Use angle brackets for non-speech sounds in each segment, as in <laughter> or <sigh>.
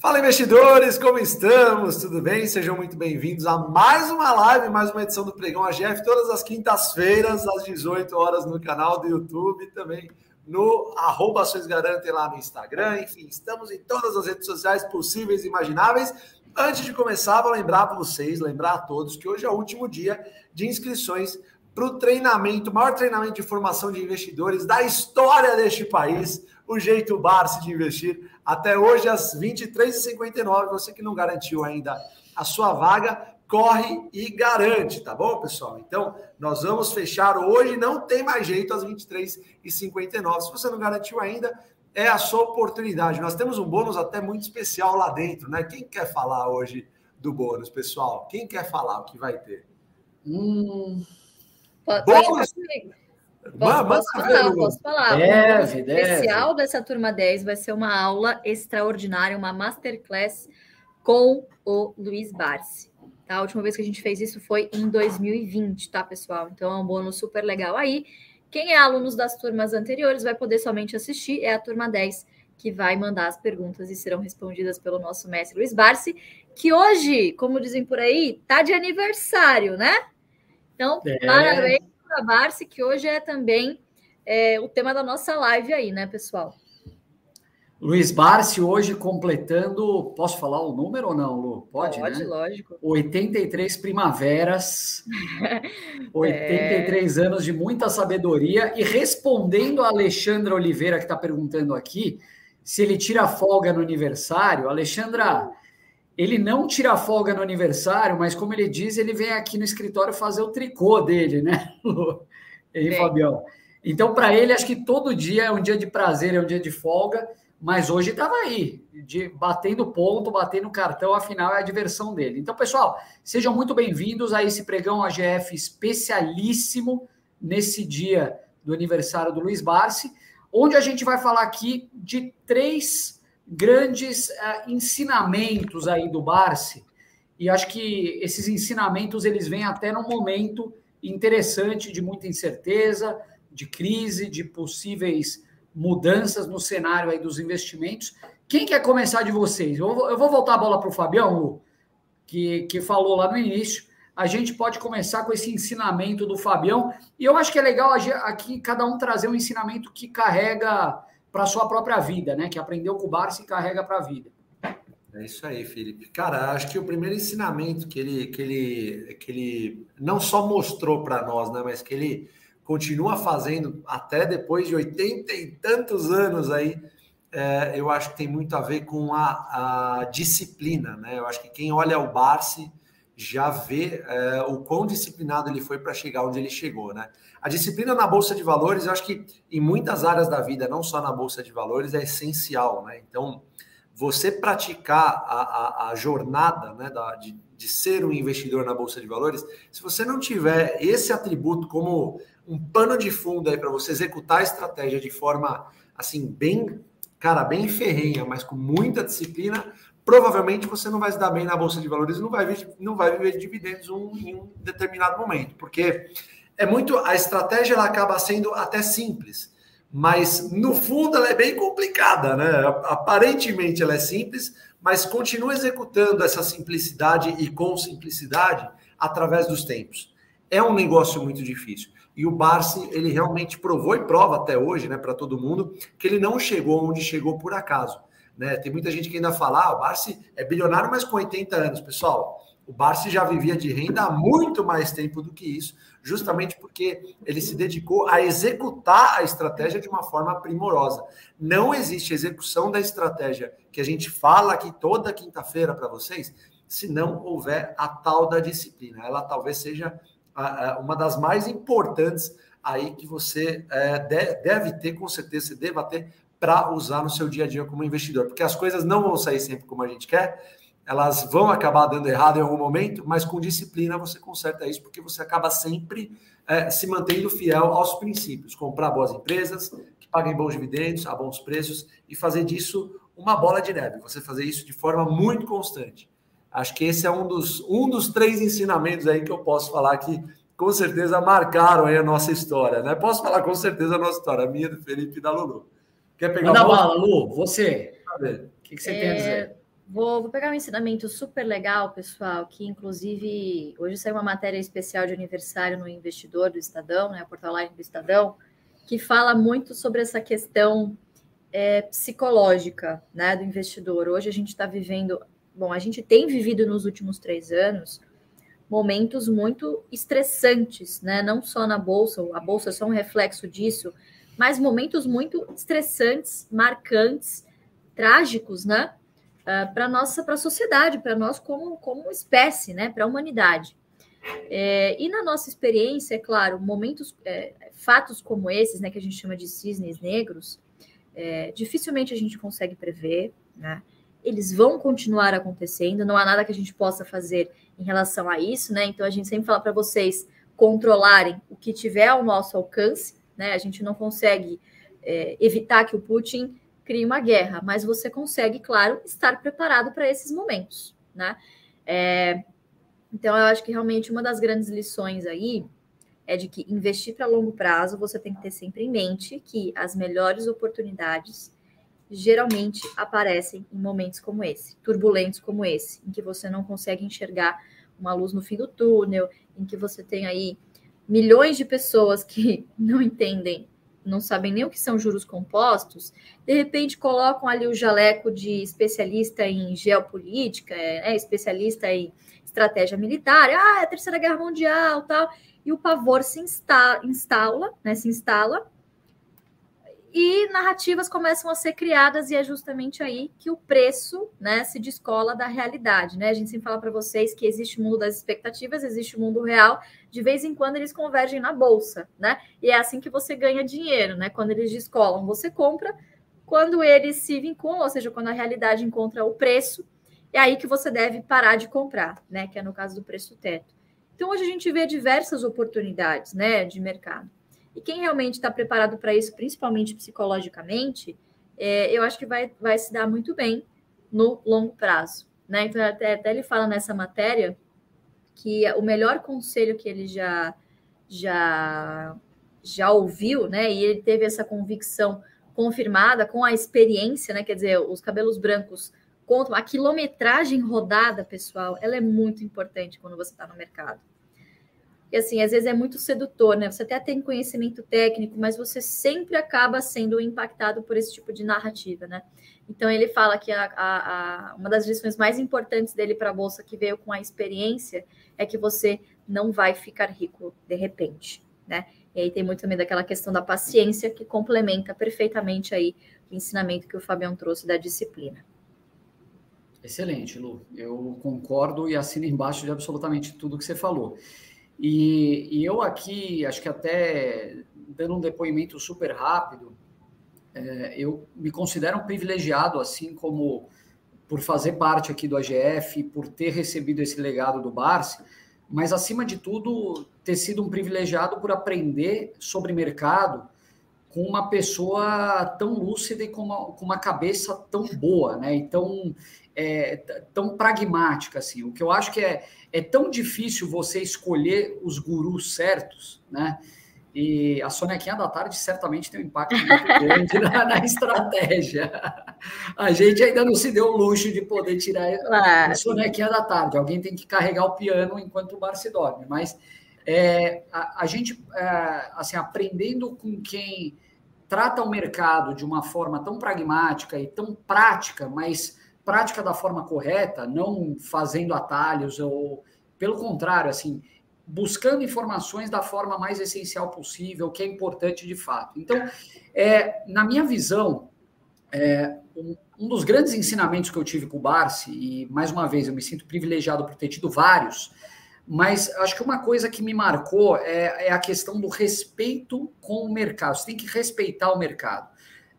Fala investidores, como estamos? Tudo bem? Sejam muito bem-vindos a mais uma live, mais uma edição do Pregão AGF, todas as quintas-feiras, às 18 horas, no canal do YouTube, também no arroba Garantem lá no Instagram. Enfim, estamos em todas as redes sociais possíveis e imagináveis. Antes de começar, vou lembrar para vocês, lembrar a todos que hoje é o último dia de inscrições para o treinamento, maior treinamento de formação de investidores da história deste país, o Jeito Barça de Investir até hoje, às 23h59. Você que não garantiu ainda a sua vaga, corre e garante, tá bom, pessoal? Então, nós vamos fechar hoje, não tem mais jeito às 23h59. Se você não garantiu ainda, é a sua oportunidade. Nós temos um bônus até muito especial lá dentro, né? Quem quer falar hoje do bônus, pessoal? Quem quer falar o que vai ter? Hum. Bônus. Posso, posso falar, posso falar. Deve, o deve. especial dessa turma 10 vai ser uma aula extraordinária, uma masterclass com o Luiz Barsi. Tá? A última vez que a gente fez isso foi em 2020, tá, pessoal? Então é um bônus super legal aí. Quem é aluno das turmas anteriores vai poder somente assistir, é a turma 10 que vai mandar as perguntas e serão respondidas pelo nosso mestre Luiz Barsi, que hoje, como dizem por aí, tá de aniversário, né? Então, é. parabéns para Barsi, que hoje é também é, o tema da nossa live aí, né, pessoal? Luiz Barsi hoje completando, posso falar o número ou não, Lu? Pode, Pode né? lógico. 83 primaveras, <laughs> 83 é... anos de muita sabedoria e respondendo a Alexandra Oliveira que está perguntando aqui se ele tira folga no aniversário, Alexandra, ele não tira folga no aniversário, mas como ele diz, ele vem aqui no escritório fazer o tricô dele, né, <laughs> Lu? E Fabião? Então, para ele, acho que todo dia é um dia de prazer, é um dia de folga mas hoje estava aí, de, batendo ponto, batendo cartão, afinal é a diversão dele. Então, pessoal, sejam muito bem-vindos a esse pregão AGF especialíssimo nesse dia do aniversário do Luiz Barsi, onde a gente vai falar aqui de três grandes uh, ensinamentos aí do Barsi, e acho que esses ensinamentos eles vêm até num momento interessante de muita incerteza, de crise, de possíveis mudanças no cenário aí dos investimentos. Quem quer começar de vocês? Eu vou, eu vou voltar a bola para o Fabião, Lu, que, que falou lá no início. A gente pode começar com esse ensinamento do Fabião. E eu acho que é legal aqui cada um trazer um ensinamento que carrega para sua própria vida, né? Que aprendeu com o Barça e carrega para a vida. É isso aí, Felipe. Cara, acho que o primeiro ensinamento que ele, que ele, que ele não só mostrou para nós, né, mas que ele continua fazendo até depois de oitenta e tantos anos aí, é, eu acho que tem muito a ver com a, a, disciplina, né? Eu acho que quem olha o Barsi já vê é, o quão disciplinado ele foi para chegar onde ele chegou, né? A disciplina na bolsa de valores, eu acho que em muitas áreas da vida, não só na bolsa de valores, é essencial, né? Então, você praticar a, a, a jornada né, da, de, de ser um investidor na bolsa de valores, se você não tiver esse atributo como um pano de fundo aí para você executar a estratégia de forma assim bem, cara, bem ferrenha, mas com muita disciplina, provavelmente você não vai se dar bem na bolsa de valores e não vai não vai viver de dividendos um, em um determinado momento, porque é muito a estratégia ela acaba sendo até simples, mas no fundo ela é bem complicada, né? Aparentemente ela é simples, mas continua executando essa simplicidade e com simplicidade através dos tempos. É um negócio muito difícil. E o Barsi, ele realmente provou e prova até hoje, né, para todo mundo, que ele não chegou onde chegou por acaso. Né? Tem muita gente que ainda fala, ah, o Barsi é bilionário, mas com 80 anos. Pessoal, o Barsi já vivia de renda há muito mais tempo do que isso, justamente porque ele se dedicou a executar a estratégia de uma forma primorosa. Não existe execução da estratégia que a gente fala aqui toda quinta-feira para vocês, se não houver a tal da disciplina. Ela talvez seja uma das mais importantes aí que você é, deve ter, com certeza, você deva ter para usar no seu dia a dia como investidor, porque as coisas não vão sair sempre como a gente quer, elas vão acabar dando errado em algum momento, mas com disciplina você conserta isso, porque você acaba sempre é, se mantendo fiel aos princípios, comprar boas empresas que paguem bons dividendos a bons preços e fazer disso uma bola de neve, você fazer isso de forma muito constante. Acho que esse é um dos, um dos três ensinamentos aí que eu posso falar que com certeza marcaram aí a nossa história, né? Posso falar com certeza a nossa história, a minha, do Felipe e da Lulu. Quer pegar Manda a bola, Lu, você. O que, que você é... tem a dizer? Vou, vou, pegar um ensinamento super legal, pessoal, que inclusive hoje saiu uma matéria especial de aniversário no Investidor do Estadão, né, a portal online do Estadão, que fala muito sobre essa questão é, psicológica né, do investidor. Hoje a gente está vivendo, bom, a gente tem vivido nos últimos três anos momentos muito estressantes, né? Não só na bolsa, a bolsa é só um reflexo disso, mas momentos muito estressantes, marcantes, trágicos, né? Uh, ah, para nossa, para a sociedade, para nós como, como espécie, né? Para a humanidade. É, e na nossa experiência, é claro, momentos, é, fatos como esses, né? Que a gente chama de cisnes negros, é, dificilmente a gente consegue prever, né? Eles vão continuar acontecendo, não há nada que a gente possa fazer em relação a isso, né? Então a gente sempre fala para vocês controlarem o que tiver ao nosso alcance, né? A gente não consegue é, evitar que o Putin crie uma guerra, mas você consegue, claro, estar preparado para esses momentos, né? É, então eu acho que realmente uma das grandes lições aí é de que investir para longo prazo você tem que ter sempre em mente que as melhores oportunidades geralmente aparecem em momentos como esse, turbulentos como esse, em que você não consegue enxergar uma luz no fim do túnel, em que você tem aí milhões de pessoas que <laughs> não entendem, não sabem nem o que são juros compostos, de repente colocam ali o jaleco de especialista em geopolítica, é, é especialista em estratégia militar, ah, é a Terceira Guerra Mundial, tal, e o pavor se insta instala, né, se instala, e narrativas começam a ser criadas e é justamente aí que o preço, né, se descola da realidade, né? A gente sempre fala para vocês que existe o mundo das expectativas, existe o mundo real, de vez em quando eles convergem na bolsa, né? E é assim que você ganha dinheiro, né? Quando eles descolam, você compra, quando eles se vinculam, ou seja, quando a realidade encontra o preço, é aí que você deve parar de comprar, né? Que é no caso do preço teto. Então hoje a gente vê diversas oportunidades, né, de mercado. E quem realmente está preparado para isso, principalmente psicologicamente, é, eu acho que vai, vai se dar muito bem no longo prazo. Né? Então, até, até ele fala nessa matéria que o melhor conselho que ele já, já, já ouviu, né? E ele teve essa convicção confirmada com a experiência, né? Quer dizer, os cabelos brancos contam. A quilometragem rodada, pessoal, ela é muito importante quando você está no mercado. E assim, às vezes é muito sedutor, né? Você até tem conhecimento técnico, mas você sempre acaba sendo impactado por esse tipo de narrativa, né? Então ele fala que a, a, a uma das lições mais importantes dele para a bolsa que veio com a experiência é que você não vai ficar rico de repente, né? E aí tem muito também daquela questão da paciência que complementa perfeitamente aí o ensinamento que o Fabião trouxe da disciplina. Excelente, Lu. Eu concordo e assino embaixo de absolutamente tudo que você falou. E, e, eu aqui, acho que até dando um depoimento super rápido, é, eu me considero um privilegiado, assim como por fazer parte aqui do AGF, por ter recebido esse legado do Barsi, mas acima de tudo, ter sido um privilegiado por aprender sobre mercado com uma pessoa tão lúcida e com uma, com uma cabeça tão boa, né? Então, é, tão pragmática assim. O que eu acho que é, é tão difícil você escolher os gurus certos, né? E a sonequinha da tarde certamente tem um impacto muito <laughs> grande na, na, estratégia. A gente ainda não se deu o luxo de poder tirar claro. a sonequinha da tarde. Alguém tem que carregar o piano enquanto o bar se dorme. Mas é, a, a, gente, é, assim, aprendendo com quem trata o mercado de uma forma tão pragmática e tão prática, mas prática da forma correta, não fazendo atalhos ou pelo contrário, assim, buscando informações da forma mais essencial possível, que é importante de fato. Então, é, na minha visão, é, um, um, dos grandes ensinamentos que eu tive com o Barsi, e mais uma vez eu me sinto privilegiado por ter tido vários, mas acho que uma coisa que me marcou é, é a questão do respeito com o mercado. Você tem que respeitar o mercado.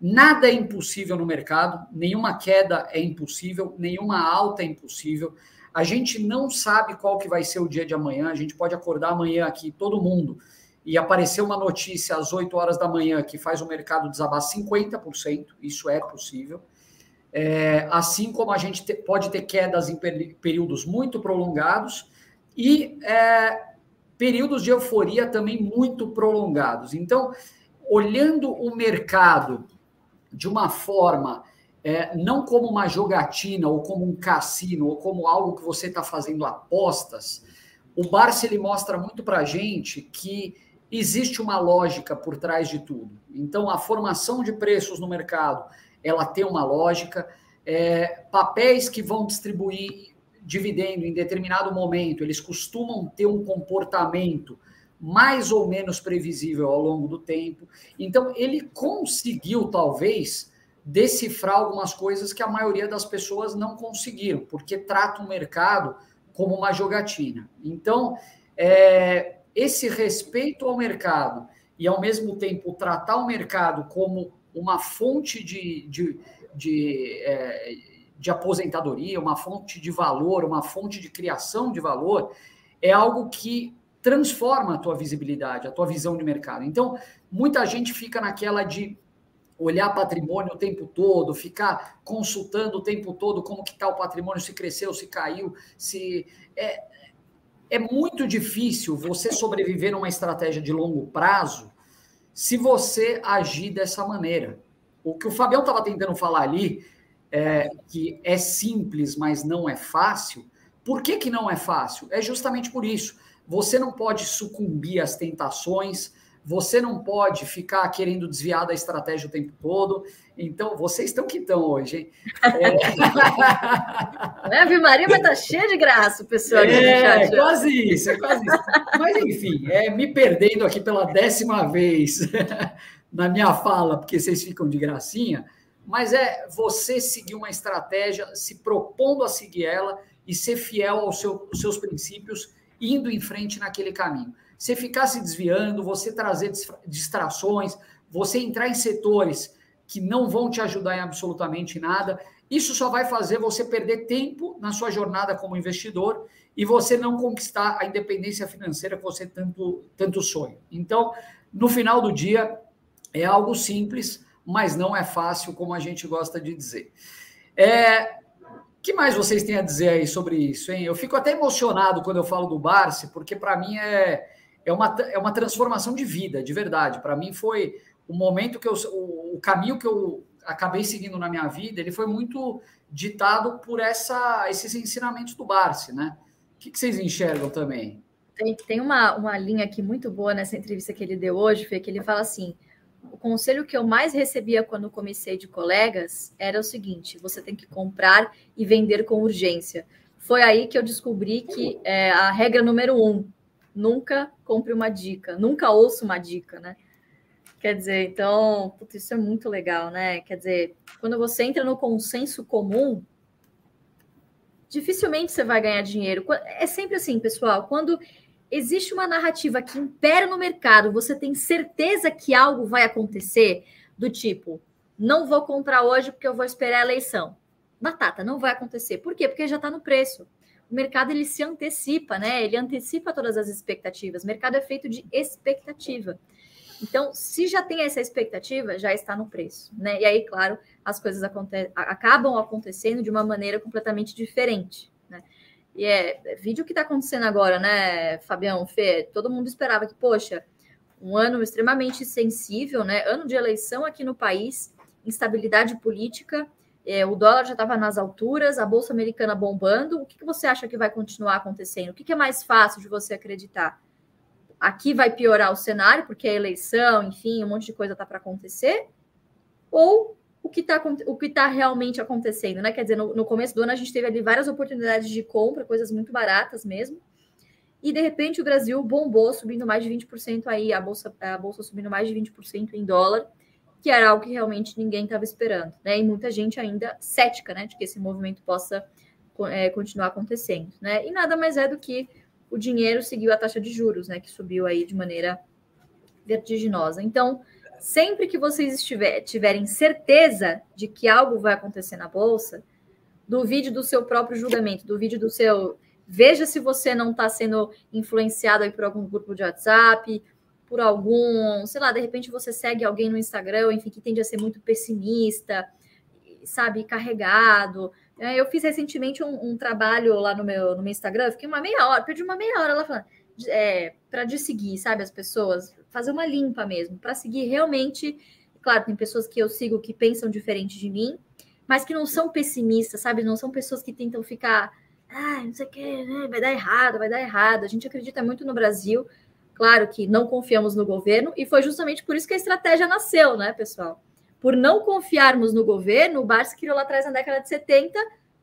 Nada é impossível no mercado, nenhuma queda é impossível, nenhuma alta é impossível. A gente não sabe qual que vai ser o dia de amanhã, a gente pode acordar amanhã aqui, todo mundo, e aparecer uma notícia às 8 horas da manhã que faz o mercado desabar 50%, isso é possível. É, assim como a gente te, pode ter quedas em períodos muito prolongados e é, períodos de euforia também muito prolongados. Então, olhando o mercado de uma forma é, não como uma jogatina ou como um cassino ou como algo que você está fazendo apostas, o Barça ele mostra muito para a gente que existe uma lógica por trás de tudo. Então, a formação de preços no mercado, ela tem uma lógica. É, papéis que vão distribuir dividendo em determinado momento, eles costumam ter um comportamento mais ou menos previsível ao longo do tempo. Então, ele conseguiu, talvez, decifrar algumas coisas que a maioria das pessoas não conseguiram, porque trata o mercado como uma jogatina. Então, é, esse respeito ao mercado e, ao mesmo tempo, tratar o mercado como uma fonte de, de, de, é, de aposentadoria, uma fonte de valor, uma fonte de criação de valor, é algo que transforma a tua visibilidade, a tua visão de mercado. Então, muita gente fica naquela de olhar patrimônio o tempo todo, ficar consultando o tempo todo como que está o patrimônio, se cresceu, se caiu, se é, é muito difícil você sobreviver numa estratégia de longo prazo se você agir dessa maneira. O que o Fabião estava tentando falar ali, é, que é simples, mas não é fácil. Por que, que não é fácil? É justamente por isso. Você não pode sucumbir às tentações, você não pode ficar querendo desviar da estratégia o tempo todo. Então, vocês estão que estão hoje, hein? É... <laughs> Ave Maria, mas tá cheia de graça, pessoal. É, quase isso, é quase isso. Mas, enfim, é, me perdendo aqui pela décima vez <laughs> na minha fala, porque vocês ficam de gracinha, mas é você seguir uma estratégia, se propondo a seguir ela e ser fiel aos seu, seus princípios, indo em frente naquele caminho você ficar se desviando, você trazer distrações, você entrar em setores que não vão te ajudar em absolutamente nada, isso só vai fazer você perder tempo na sua jornada como investidor e você não conquistar a independência financeira que você tanto, tanto sonha. Então, no final do dia, é algo simples, mas não é fácil, como a gente gosta de dizer. É, que mais vocês têm a dizer aí sobre isso, hein? Eu fico até emocionado quando eu falo do Barça, porque para mim é, é uma, é uma transformação de vida, de verdade. Para mim foi o momento que eu, o, o, caminho que eu acabei seguindo na minha vida, ele foi muito ditado por essa, esses ensinamentos do Barsi, né? O que, que vocês enxergam também? Tem, tem uma, uma linha aqui muito boa nessa entrevista que ele deu hoje, Fê, que ele fala assim: o conselho que eu mais recebia quando comecei de colegas era o seguinte: você tem que comprar e vender com urgência. Foi aí que eu descobri que é, a regra número um nunca compre uma dica, nunca ouça uma dica, né? Quer dizer, então, putz, isso é muito legal, né? Quer dizer, quando você entra no consenso comum, dificilmente você vai ganhar dinheiro. É sempre assim, pessoal, quando existe uma narrativa que impera no mercado, você tem certeza que algo vai acontecer, do tipo, não vou comprar hoje porque eu vou esperar a eleição. Batata, não vai acontecer. Por quê? Porque já está no preço o mercado ele se antecipa, né? Ele antecipa todas as expectativas. O mercado é feito de expectativa. Então, se já tem essa expectativa, já está no preço, né? E aí, claro, as coisas aconte acabam acontecendo de uma maneira completamente diferente? E é, é vídeo que está acontecendo agora, né, Fabião, Fê? Todo mundo esperava que, poxa, um ano extremamente sensível, né? Ano de eleição aqui no país, instabilidade política, é, o dólar já estava nas alturas, a bolsa americana bombando. O que, que você acha que vai continuar acontecendo? O que, que é mais fácil de você acreditar? Aqui vai piorar o cenário, porque a eleição, enfim, um monte de coisa está para acontecer? Ou o que está tá realmente acontecendo, né? Quer dizer, no, no, começo do ano a gente teve ali várias oportunidades de compra, coisas muito baratas mesmo. E de repente o Brasil bombou, subindo mais de 20% aí, a bolsa, a bolsa subindo mais de 20% em dólar que era algo que realmente ninguém estava esperando, né? E muita gente ainda cética, né, de que esse movimento possa é, continuar acontecendo, né? E nada mais é do que o dinheiro seguiu a taxa de juros, né, que subiu aí de maneira vertiginosa. Então, sempre que vocês estiver, tiverem certeza de que algo vai acontecer na bolsa, duvide do seu próprio julgamento, duvide do seu. Veja se você não está sendo influenciado aí por algum grupo de WhatsApp, por algum, sei lá, de repente você segue alguém no Instagram, enfim, que tende a ser muito pessimista, sabe, carregado. É, eu fiz recentemente um, um, trabalho lá no meu, no meu Instagram, fiquei uma meia hora, perdi uma meia hora lá falando, é, para seguir, sabe, as pessoas, fazer uma limpa mesmo, para seguir realmente. Claro, tem pessoas que eu sigo que pensam diferente de mim, mas que não são pessimistas, sabe? Não são pessoas que tentam ficar, ah, não sei o que, né? vai dar errado, vai dar errado. A gente acredita muito no Brasil. Claro que não confiamos no governo, e foi justamente por isso que a estratégia nasceu, né, pessoal? Por não confiarmos no governo, o Barça criou lá atrás, na década de 70,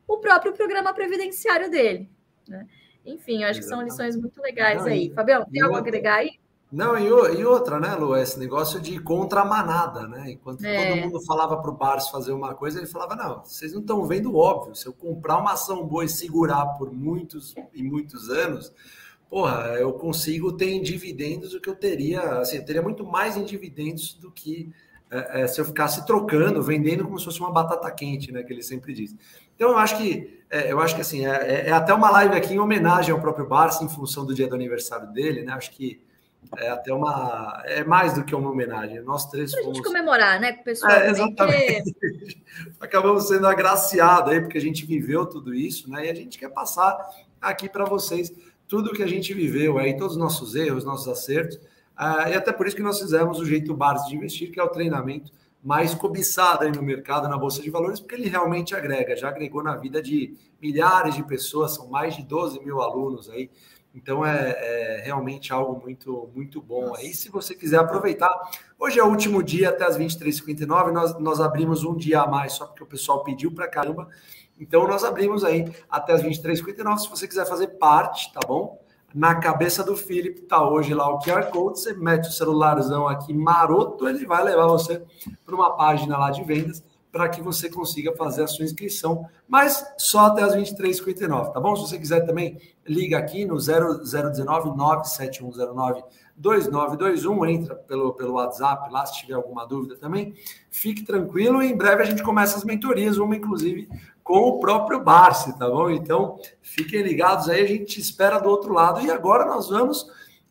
o próprio programa previdenciário dele. Né? Enfim, acho que são lições muito legais não, aí. E, Fabião, tem algo a agregar aí? Não, e, outra, né, Lu? Esse negócio de contra a manada, né? Enquanto é. todo mundo falava para o Barça fazer uma coisa, ele falava: não, vocês não estão vendo o óbvio. Se eu comprar uma ação boa e segurar por muitos e muitos anos, porra, eu consigo ter em dividendos o que eu teria, assim, eu teria muito mais em dividendos do que é, é, se eu ficasse trocando, vendendo como se fosse uma batata quente, né? Que ele sempre diz. Então, eu acho que, é, eu acho que assim, é, é, é, até uma live aqui em homenagem ao próprio Barça, em função do dia do aniversário dele, né? Acho que é até uma. É mais do que uma homenagem. Nós três pra fomos. gente comemorar, né, pessoal? É, exatamente. <laughs> Acabamos sendo agraciados aí, porque a gente viveu tudo isso, né? E a gente quer passar aqui para vocês tudo que a gente viveu aí, todos os nossos erros, nossos acertos. Ah, e até por isso que nós fizemos o jeito Barça de investir, que é o treinamento mais cobiçado aí no mercado, na Bolsa de Valores, porque ele realmente agrega, já agregou na vida de milhares de pessoas, são mais de 12 mil alunos aí. Então é, é realmente algo muito, muito bom aí. Se você quiser aproveitar, hoje é o último dia até as 23h59. Nós, nós abrimos um dia a mais, só porque o pessoal pediu para caramba. Então nós abrimos aí até as 23h59. Se você quiser fazer parte, tá bom? Na cabeça do Felipe tá hoje lá o QR Code, você mete o celularzão aqui maroto, ele vai levar você para uma página lá de vendas para que você consiga fazer a sua inscrição, mas só até as 23h59, tá bom? Se você quiser também, liga aqui no 0019 97109 2921, entra pelo, pelo WhatsApp lá se tiver alguma dúvida também. Fique tranquilo, em breve a gente começa as mentorias, uma inclusive com o próprio Barsi, tá bom? Então, fiquem ligados aí, a gente espera do outro lado. E agora nós vamos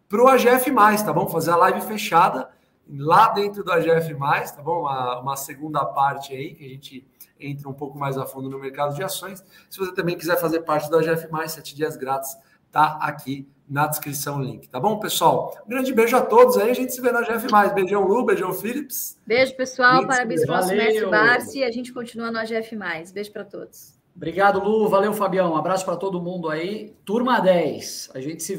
para o AGF, tá bom? Fazer a live fechada lá dentro do AGF, tá bom? Uma, uma segunda parte aí, que a gente entra um pouco mais a fundo no mercado de ações. Se você também quiser fazer parte do AGF, sete dias grátis, tá aqui na descrição o link, tá bom, pessoal? Um grande beijo a todos aí, a gente se vê na GF+. Beijão, Lu, beijão, Philips. Beijo, pessoal, parabéns para o nosso mestre Barsi e a gente continua no AGF+. Beijo para todos. Obrigado, Lu, valeu, Fabião, um abraço para todo mundo aí. Turma 10, a gente se